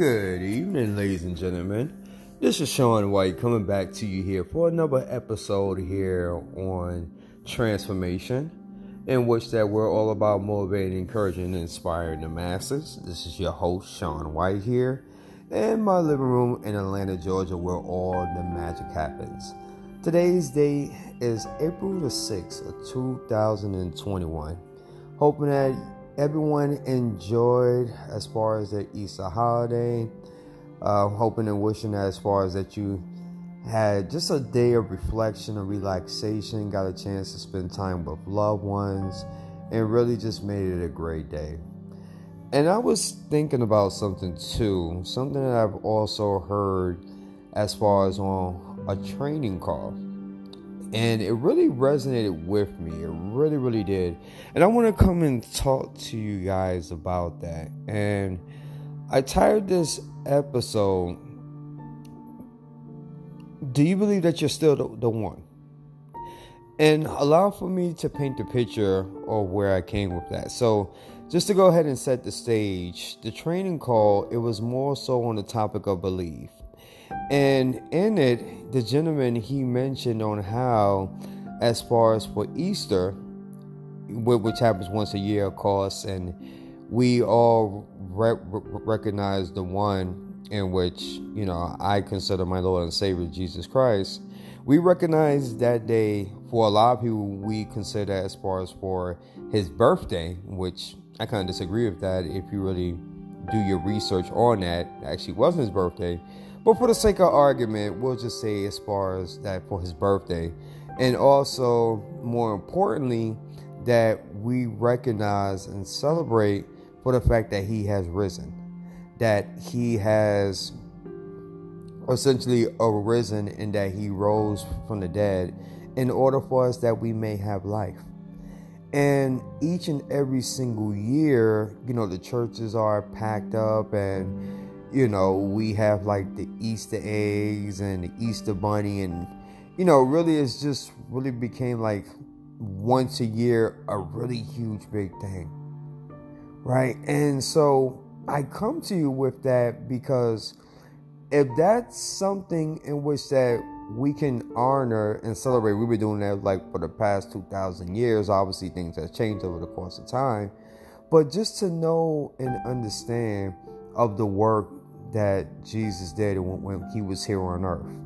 Good evening, ladies and gentlemen. This is Sean White coming back to you here for another episode here on transformation, in which that we're all about motivating, encouraging, and inspiring the masses. This is your host, Sean White here, in my living room in Atlanta, Georgia, where all the magic happens. Today's date is April the 6th of 2021. Hoping that everyone enjoyed as far as the Easter holiday. Uh, hoping and wishing as far as that you had just a day of reflection and relaxation, got a chance to spend time with loved ones, and really just made it a great day. And I was thinking about something too, something that I've also heard as far as on a training call and it really resonated with me. It really, really did. And I want to come and talk to you guys about that. And I titled this episode, Do you believe that you're still the, the one? And allow for me to paint the picture of where I came with that. So, just to go ahead and set the stage, the training call, it was more so on the topic of belief. And in it, the gentleman he mentioned on how, as far as for Easter, which happens once a year, of course, and we all re- recognize the one in which you know I consider my Lord and Savior Jesus Christ. We recognize that day for a lot of people. We consider as far as for his birthday, which I kind of disagree with that. If you really do your research on that, actually wasn't his birthday but for the sake of argument, we'll just say as far as that for his birthday. And also, more importantly, that we recognize and celebrate for the fact that he has risen, that he has essentially arisen and that he rose from the dead in order for us that we may have life. And each and every single year, you know, the churches are packed up and you know, we have like the Easter eggs and the Easter bunny, and you know, really, it's just really became like once a year a really huge big thing, right? And so I come to you with that because if that's something in which that we can honor and celebrate, we've been doing that like for the past two thousand years. Obviously, things have changed over the course of time, but just to know and understand of the work that Jesus did when he was here on earth.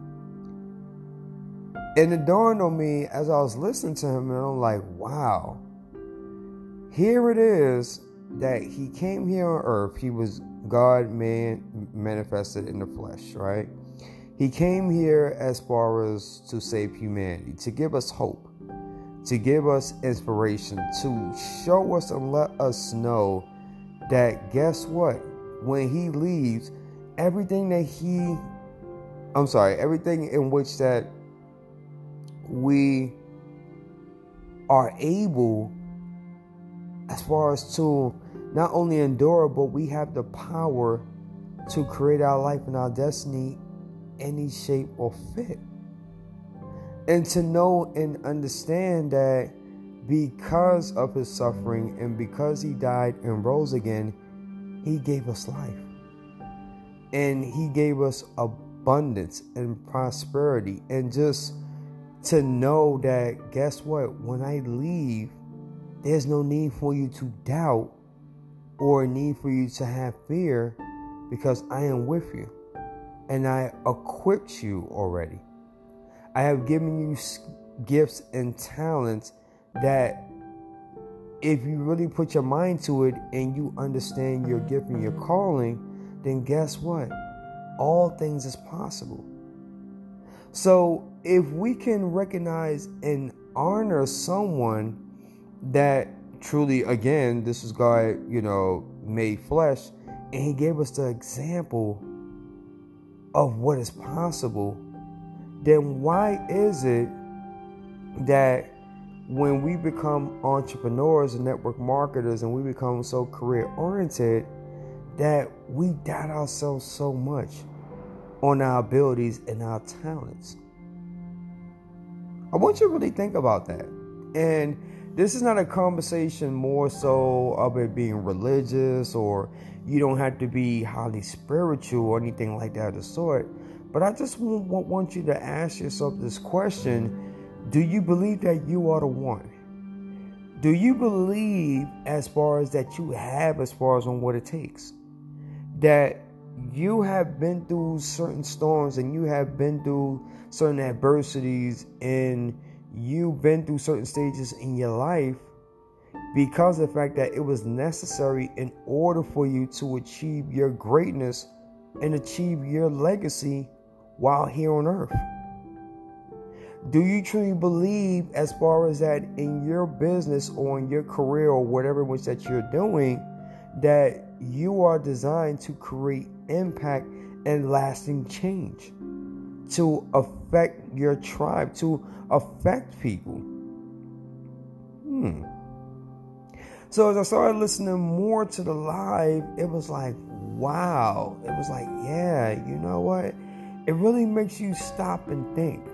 And it dawned on me as I was listening to him, and I'm like, wow, here it is that he came here on earth. He was God, man, manifested in the flesh, right? He came here as far as to save humanity, to give us hope, to give us inspiration, to show us and let us know that guess what? When he leaves, everything that he I'm sorry, everything in which that we are able as far as to not only endure but we have the power to create our life and our destiny any shape or fit. And to know and understand that because of his suffering and because he died and rose again, he gave us life and he gave us abundance and prosperity. And just to know that guess what? When i leave there's no need for you to doubt or need for you to have fear because i am with you and i equipped you already. I have given you gifts and talents that if you really put your mind to it and you understand your gift and your calling then guess what? All things is possible. So if we can recognize and honor someone that truly, again, this is God, you know, made flesh, and He gave us the example of what is possible, then why is it that when we become entrepreneurs and network marketers and we become so career oriented, that we doubt ourselves so much on our abilities and our talents. I want you to really think about that. And this is not a conversation more so of it being religious or You don't have to be highly spiritual or anything like that of the sort. But I just want you to ask yourself this question Do you believe that you are the one? Do you believe, as far as that you have, as far as on what it takes, that you have been through certain storms and you have been through certain adversities and you've been through certain stages in your life because of the fact that it was necessary in order for you to achieve your greatness and achieve your legacy while here on earth. Do you truly believe, as far as that, in your business or in your career or whatever it was that you're doing, that you are designed to create impact and lasting change, to affect your tribe, to affect people? Hmm. So as I started listening more to the live, it was like, wow. It was like, yeah, you know what? It really makes you stop and think.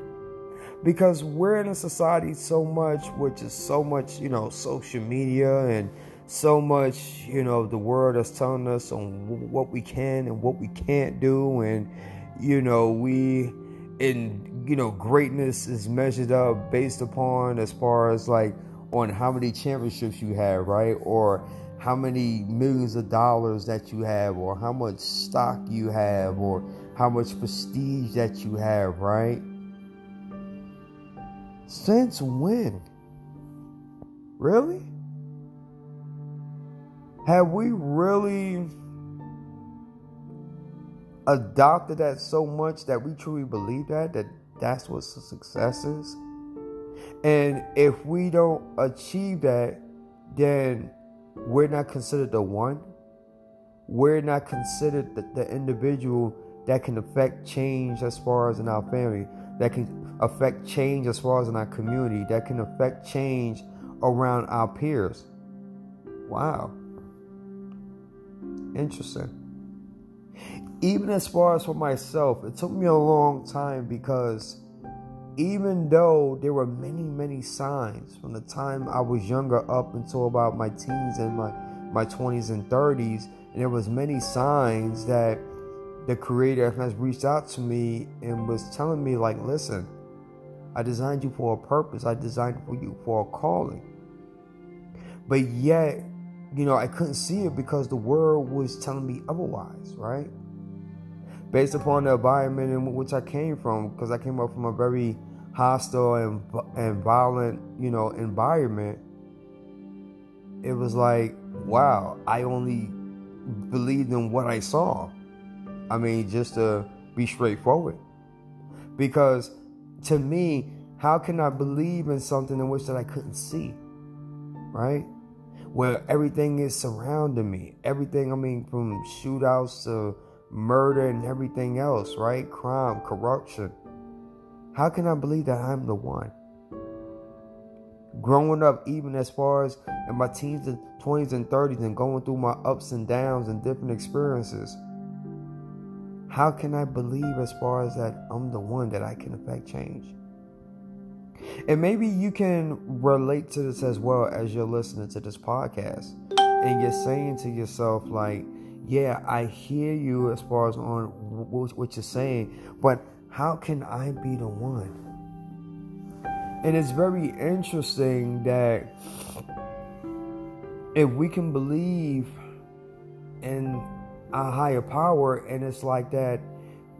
Because we're in a society so much, which is so much, you know, social media and so much, you know, the world is telling us on what we can and what we can't do. And, you know, we, in, you know, greatness is measured up based upon as far as like, on how many championships you have, right? Or how many millions of dollars that you have, or how much stock you have, or how much prestige that you have, right? Since when? Really? Have we really adopted that so much that we truly believe that that that's what success is? And if we don't achieve that, then we're not considered the one. We're not considered the, the individual that can affect change as far as in our family, that can affect change as far as in our community, that can affect change around our peers. Wow. Interesting. Even as far as for myself, it took me a long time because even though there were many, many signs from the time I was younger up until about my teens and my, my 20s and 30s, and there was many signs that the creator has reached out to me and was telling me like, listen, I designed you for a purpose. I designed for you for a calling. But yet, you know, I couldn't see it because the world was telling me otherwise, right? Based upon the environment in which I came from, because I came up from a very hostile and, and violent, you know, environment, it was like, wow, I only believed in what I saw. I mean, just to be straightforward. Because to me, how can I believe in something in which that I couldn't see? Right? Where everything is surrounding me. Everything, I mean, from shootouts to murder and everything else, right? Crime, corruption. How can I believe that I'm the one? Growing up, even as far as in my teens and 20s and 30s, and going through my ups and downs and different experiences, how can I believe as far as that I'm the one that I can affect change? And maybe you can relate to this as well as you're listening to this podcast. And you're saying to yourself, like, yeah, I hear you as far as on what you're saying, but how can I be the one? And it's very interesting that if we can believe in a higher power and it's like that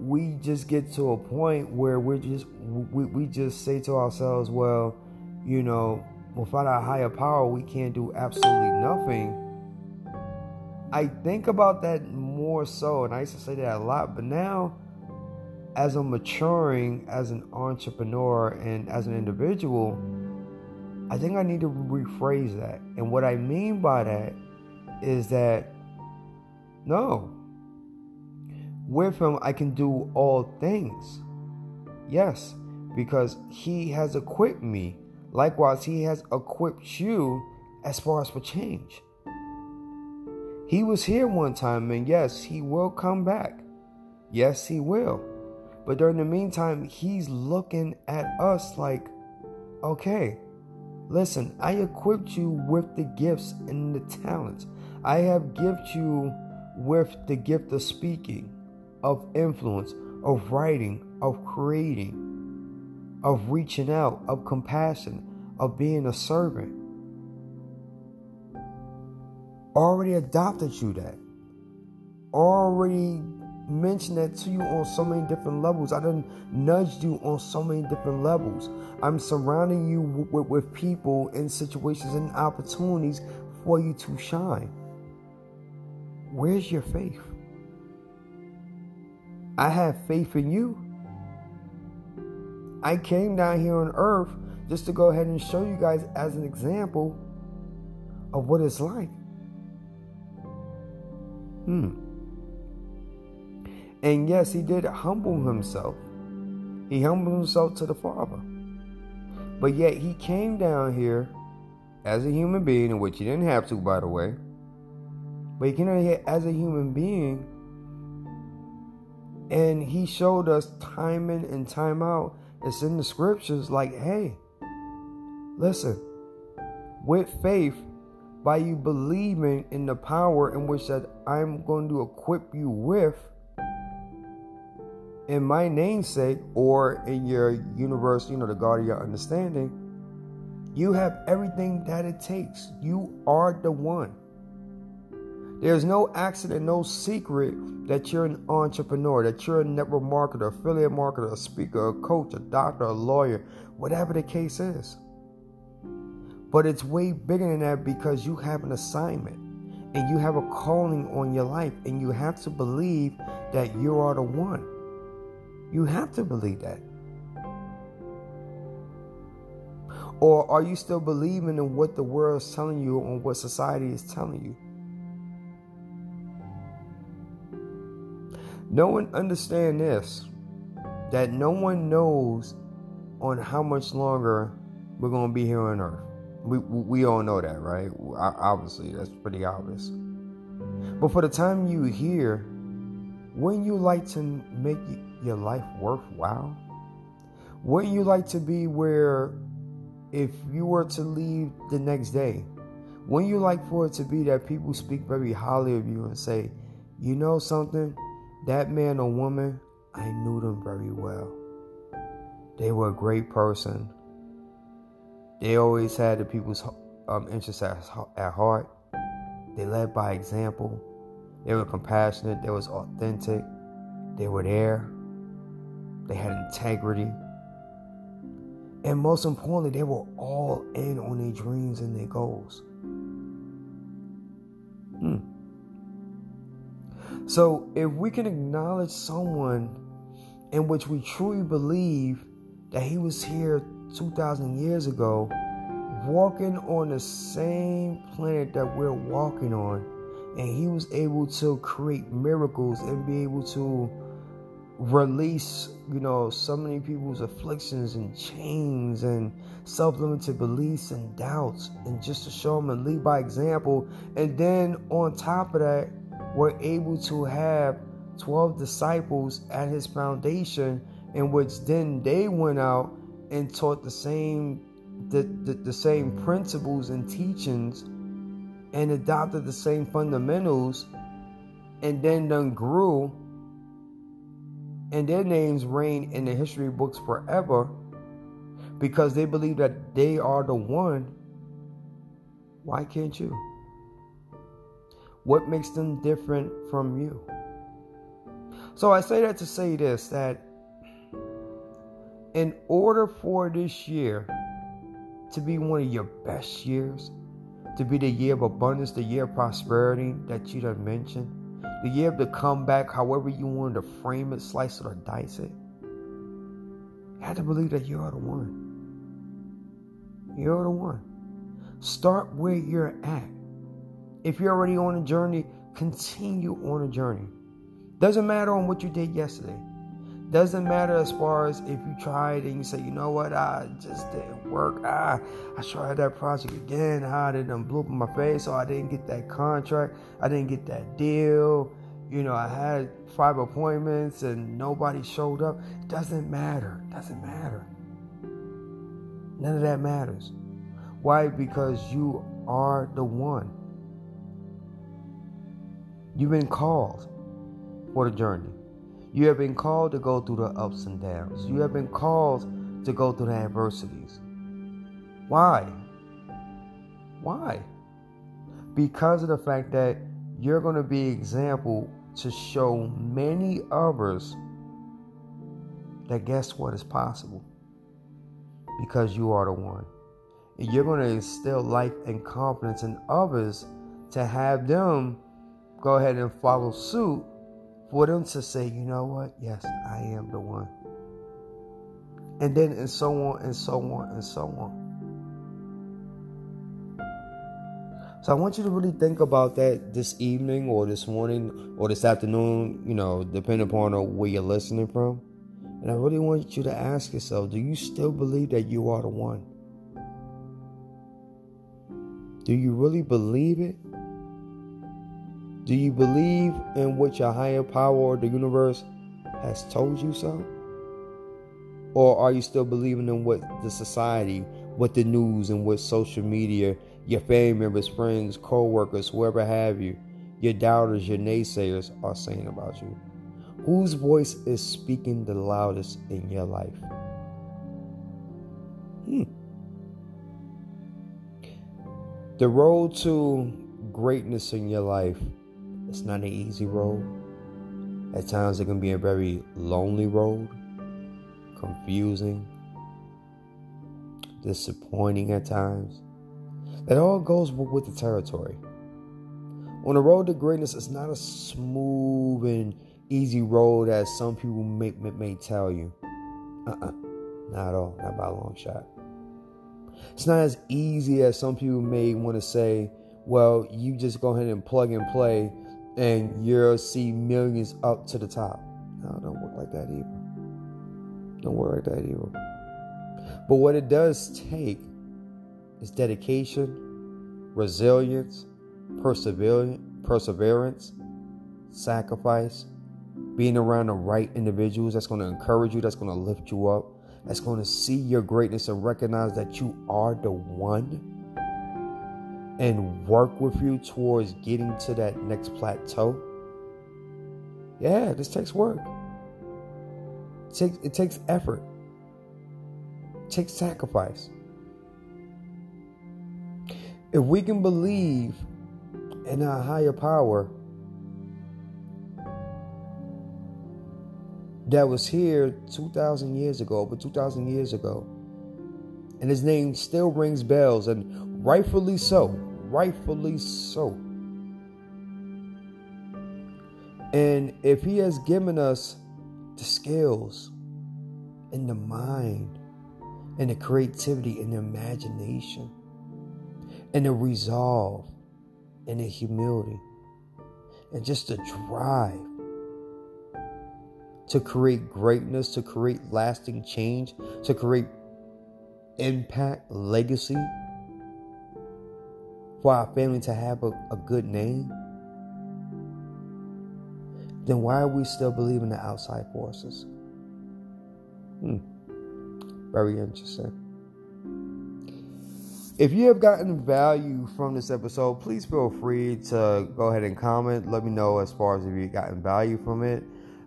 we just get to a point where we're just we, we just say to ourselves well you know without a higher power we can't do absolutely nothing i think about that more so and i used to say that a lot but now as I'm maturing as an entrepreneur and as an individual, I think I need to rephrase that. And what I mean by that is that no, with Him, I can do all things. Yes, because He has equipped me. Likewise, He has equipped you as far as for change. He was here one time, and yes, He will come back. Yes, He will. But during the meantime, he's looking at us like, okay, listen, I equipped you with the gifts and the talents. I have gifted you with the gift of speaking, of influence, of writing, of creating, of reaching out, of compassion, of being a servant. Already adopted you that. Already mentioned that to you on so many different levels. I done nudged you on so many different levels. I'm surrounding you with, with people in situations and opportunities for you to shine. Where's your faith? I have faith in you. I came down here on earth just to go ahead and show you guys as an example of what it's like. Hmm. And yes, he did humble himself. He humbled himself to the Father. But yet he came down here as a human being, in which he didn't have to, by the way. But he came down here as a human being. And he showed us time in and time out. It's in the scriptures like, hey, listen, with faith, by you believing in the power in which that I'm going to equip you with, in my namesake or in your universe, you know, the God of your understanding, you have everything that it takes. You are the one. There's no accident, no secret that you're an entrepreneur, that you're a network marketer, affiliate marketer, a speaker, a coach, a doctor, a lawyer, whatever the case is. But it's way bigger than that because you have an assignment and you have a calling on your life, and you have to believe that you are the one. You have to believe that. Or are you still believing in what the world is telling you and what society is telling you? No one understand this that no one knows on how much longer we're going to be here on earth. We, we all know that, right? Obviously, that's pretty obvious. But for the time you here, wouldn't you like to make your life worthwhile? Wouldn't you like to be where if you were to leave the next day, wouldn't you like for it to be that people speak very highly of you and say, you know something? That man or woman, I knew them very well. They were a great person. They always had the people's um, interests at, at heart. They led by example. They were compassionate. They was authentic. They were there. They had integrity. And most importantly, they were all in on their dreams and their goals. Hmm. So, if we can acknowledge someone in which we truly believe that he was here 2,000 years ago, walking on the same planet that we're walking on, and he was able to create miracles and be able to release, you know, so many people's afflictions and chains and self-limited beliefs and doubts, and just to show them and lead by example. And then on top of that, we're able to have 12 disciples at his foundation, in which then they went out and taught the same the, the, the same principles and teachings and adopted the same fundamentals and then done grew and their names reign in the history books forever because they believe that they are the one. Why can't you? What makes them different from you? So I say that to say this that in order for this year to be one of your best years, to be the year of abundance, the year of prosperity that you done mentioned, the year of the comeback, however you want to frame it, slice it, or dice it. You have to believe that you are the one. You're the one. Start where you're at. If you're already on a journey, continue on a journey. Doesn't matter on what you did yesterday. Doesn't matter as far as if you tried and you say, you know what, I just didn't work. Ah, I tried that project again. I didn't blew up in my face, so I didn't get that contract. I didn't get that deal. You know, I had five appointments and nobody showed up. Doesn't matter. Doesn't matter. None of that matters. Why? Because you are the one. You've been called for the journey. You have been called to go through the ups and downs. You have been called to go through the adversities. Why? Why? Because of the fact that you're going to be example to show many others that guess what is possible because you are the one. And you're going to instill life and confidence in others to have them go ahead and follow suit for them to say, you know what? Yes, I am the one. And then, and so on, and so on, and so on. So I want you to really think about that this evening or this morning or this afternoon, you know, depending upon uh, where you're listening from. And I really want you to ask yourself do you still believe that you are the one? Do you really believe it? Do you believe in what your higher power or the universe has told you so? Or are you still believing in what the society, what the news, and what social media, your family members, friends, co workers, whoever have you, your doubters, your naysayers are saying about you? Whose voice is speaking the loudest in your life? Hmm. The road to greatness in your life it's not an easy road. At times, it can be a very lonely road, confusing, disappointing at times. That all goes with the territory. On the road to greatness, it's not a smooth and easy road as some people may, may, may tell you. Uh uh-uh, uh not at all, not by a long shot. It's not as easy as some people may want to say, well, you just go ahead and plug and play and you'll see millions up to the top. No, don't work like that either. Don't work like that either. But what it does take is dedication, resilience, perseverance, perseverance, sacrifice, being around the right individuals that's going to encourage you, that's going to lift you up, that's going to see your greatness and recognize that you are the one and work with you towards getting to that next plateau. Yeah, this takes work. It takes, it takes effort. It takes sacrifice. If we can believe in our higher power that was here 2,000 years ago, but 2,000 years ago, and his name still rings bells, and rightfully so rightfully so. And if He has given us the skills and the mind and the creativity and the imagination and the resolve and the humility and just the drive to create greatness, to create lasting change, to create impact, legacy for our family to have a, a good name, then why are we still believing the outside forces? Hmm. Very interesting. If you have gotten value from this episode, please feel free to go ahead and comment. Let me know as far as if you've gotten value from it.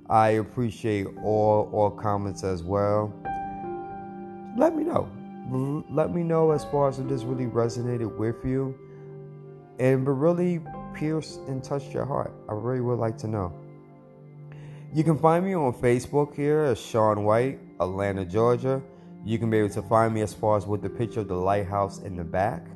I appreciate all all comments as well. Let me know. Let me know as far as if this really resonated with you and really pierced and touched your heart? I really would like to know. You can find me on Facebook here as Sean White, Atlanta, Georgia. You can be able to find me as far as with the picture of the lighthouse in the back.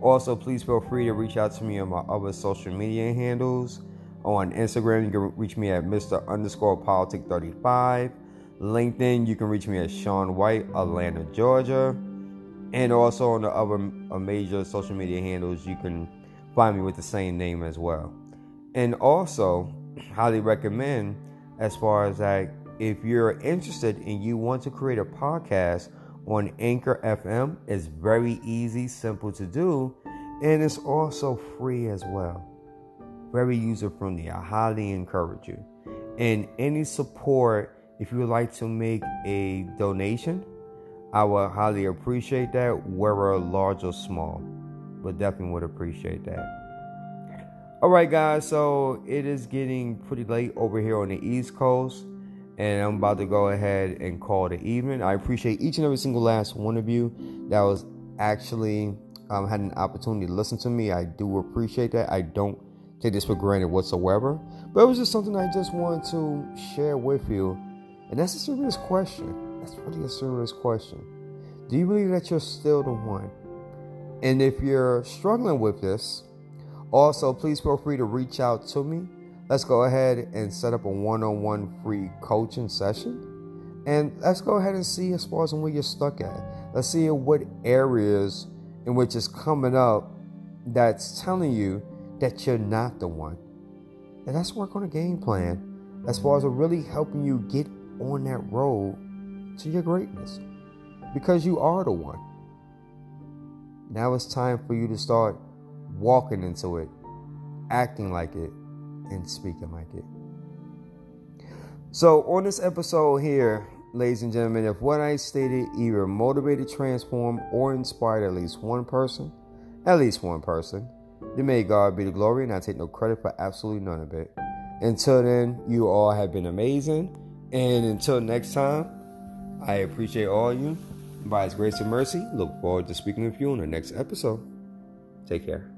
Also, please feel free to reach out to me on my other social media handles. On Instagram, you can reach me at Mr. underscore politic 35. LinkedIn, you can reach me at Sean White, Atlanta, Georgia. And also on the other major social media handles, you can find me with the same name as well. And also, highly recommend as far as like if you're interested and you want to create a podcast on Anchor FM, it's very easy, simple to do, and it's also free as well. Very user friendly. I highly encourage you. And any support, if you would like to make a donation, I would highly appreciate that, whether large or small but definitely would appreciate that. All right, guys. So it is getting pretty late over here on the East Coast, and I'm about to go ahead and call the evening. I appreciate each and every single last one of you that was actually um, had an opportunity to listen to me. I do appreciate that. I don't take this for granted whatsoever. But it was just something I just wanted to share with you, and that's a serious question. That's really a serious question. Do you believe that you're still the one? And if you're struggling with this also, please feel free to reach out to me. Let's go ahead and set up a one on one free coaching session. And let's go ahead and see as far as where you're stuck at. Let's see what areas in which it's coming up that's telling you that you're not the one. And let's work on a game plan as far as really helping you get on that road to your greatness. Because you are the one. Now it's time for you to start walking into it, acting like it, and speaking like it. So, on this episode here, ladies and gentlemen, if what I stated either motivated, transformed, or inspired at least one person, at least one person, then may God be the glory, and I take no credit for absolutely none of it. Until then, you all have been amazing. And until next time, I appreciate all you. By His grace and mercy, look forward to speaking with you on the next episode. Take care.